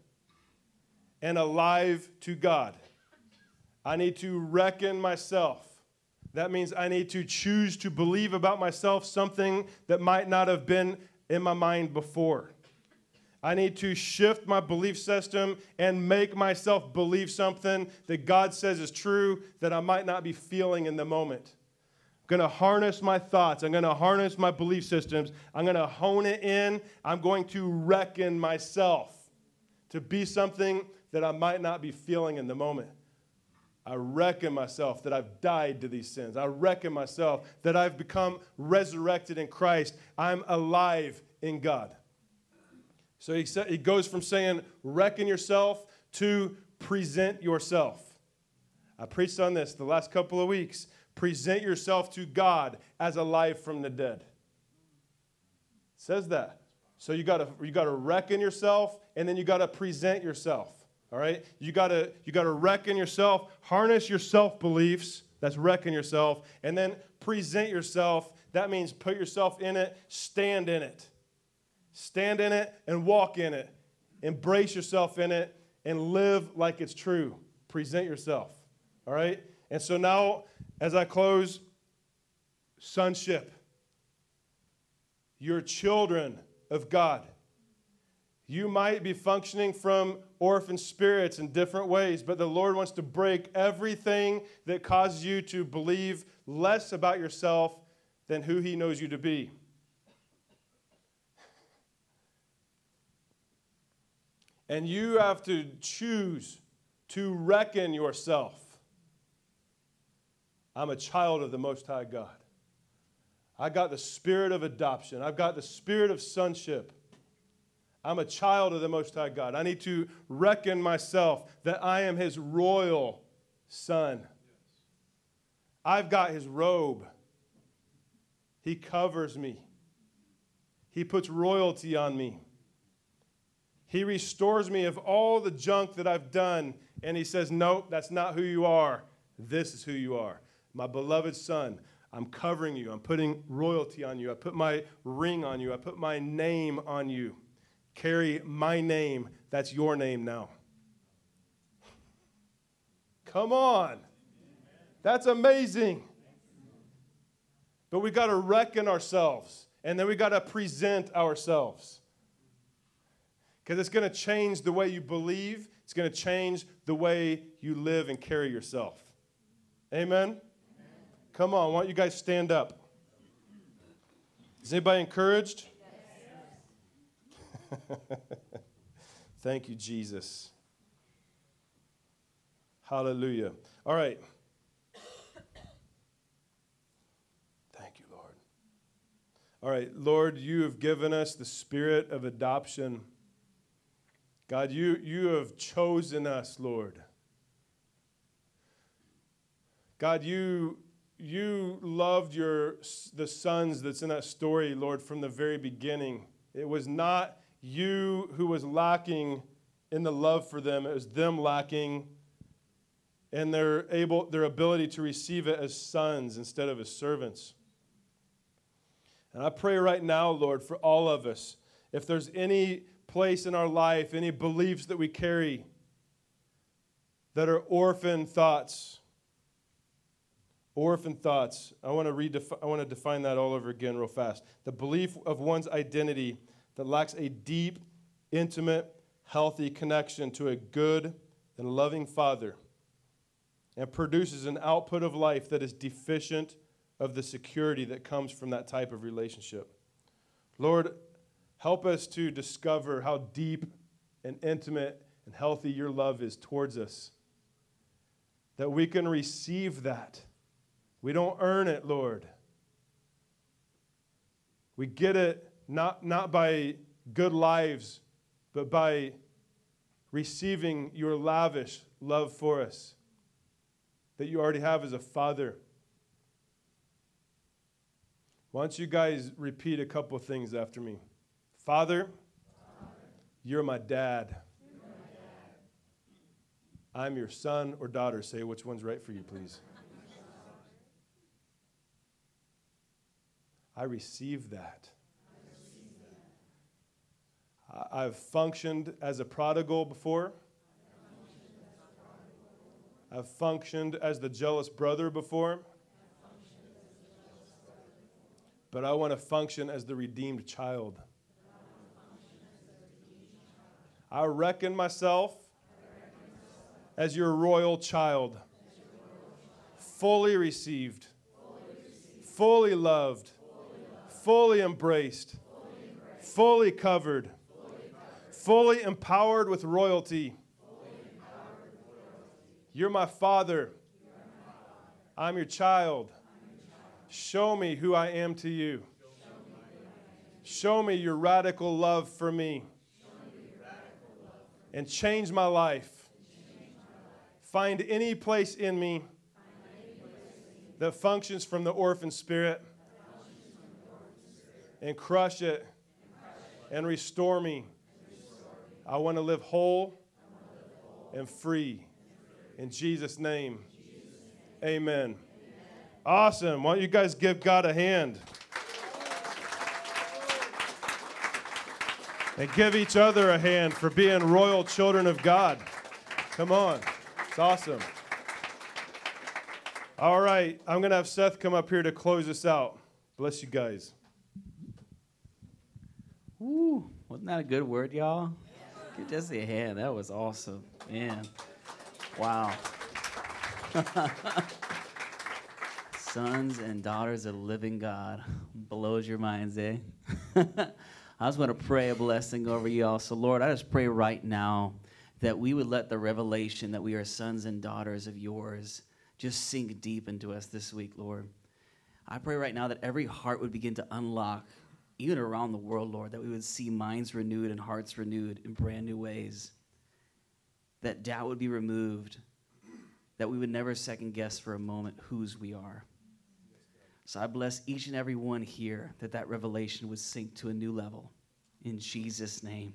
and alive to God. I need to reckon myself. That means I need to choose to believe about myself something that might not have been in my mind before. I need to shift my belief system and make myself believe something that God says is true that I might not be feeling in the moment. I'm going to harness my thoughts. I'm going to harness my belief systems. I'm going to hone it in. I'm going to reckon myself to be something that I might not be feeling in the moment. I reckon myself that I've died to these sins. I reckon myself that I've become resurrected in Christ. I'm alive in God. So he, sa- he goes from saying, reckon yourself to present yourself. I preached on this the last couple of weeks. Present yourself to God as alive from the dead. It says that. So you gotta you gotta reckon yourself and then you gotta present yourself. All right? You gotta you gotta reckon yourself, harness your self-beliefs, that's reckon yourself, and then present yourself. That means put yourself in it, stand in it. Stand in it and walk in it. Embrace yourself in it and live like it's true. Present yourself. All right? And so now, as I close, sonship. You're children of God. You might be functioning from orphan spirits in different ways, but the Lord wants to break everything that causes you to believe less about yourself than who He knows you to be. And you have to choose to reckon yourself. I'm a child of the Most High God. I got the spirit of adoption, I've got the spirit of sonship. I'm a child of the Most High God. I need to reckon myself that I am His royal son. I've got His robe, He covers me, He puts royalty on me. He restores me of all the junk that I've done. And He says, Nope, that's not who you are. This is who you are. My beloved Son, I'm covering you. I'm putting royalty on you. I put my ring on you. I put my name on you. Carry my name. That's your name now. Come on. That's amazing. But we got to reckon ourselves, and then we got to present ourselves because it's going to change the way you believe, it's going to change the way you live and carry yourself. Amen? Amen? Come on, why don't you guys stand up? Is anybody encouraged? Thank you, Jesus. Hallelujah. All right. Thank you, Lord. All right, Lord, you have given us the spirit of adoption. God, you, you have chosen us, Lord. God, you, you loved your, the sons that's in that story, Lord, from the very beginning. It was not you who was lacking in the love for them, it was them lacking and their, able, their ability to receive it as sons instead of as servants. And I pray right now, Lord, for all of us, if there's any place in our life, any beliefs that we carry that are orphan thoughts, orphan thoughts. I want to redefi- I want to define that all over again real fast. The belief of one's identity that lacks a deep, intimate, healthy connection to a good and loving Father and produces an output of life that is deficient of the security that comes from that type of relationship. Lord, help us to discover how deep and intimate and healthy your love is towards us. That we can receive that. We don't earn it, Lord. We get it not, not by good lives, but by receiving your lavish love for us that you already have as a father. Why don't you guys repeat a couple things after me? Father, you're my dad. I'm your son or daughter. Say which one's right for you, please. I receive that. I've functioned as a prodigal before. I've functioned as the jealous brother before. But I want to function as the redeemed child. I reckon myself as your royal child, fully received, fully loved, fully embraced, fully covered, fully empowered with royalty. You're my father. I'm your child. Show me who I am to you. Show me your radical love for me. And change my life. Find any place in me that functions from the orphan spirit and crush it and restore me. I want to live whole and free. In Jesus' name, amen. Awesome. Why don't you guys give God a hand? And give each other a hand for being royal children of God. Come on. It's awesome. All right. I'm going to have Seth come up here to close us out. Bless you guys. Ooh, Wasn't that a good word, y'all? Give Jesse a hand. That was awesome. Man. Wow. Sons and daughters of living God. Blows your minds, eh? I just want to pray a blessing over y'all. So, Lord, I just pray right now that we would let the revelation that we are sons and daughters of yours just sink deep into us this week, Lord. I pray right now that every heart would begin to unlock, even around the world, Lord, that we would see minds renewed and hearts renewed in brand new ways. That doubt would be removed, that we would never second guess for a moment whose we are. So I bless each and every one here that that revelation would sink to a new level. In Jesus' name.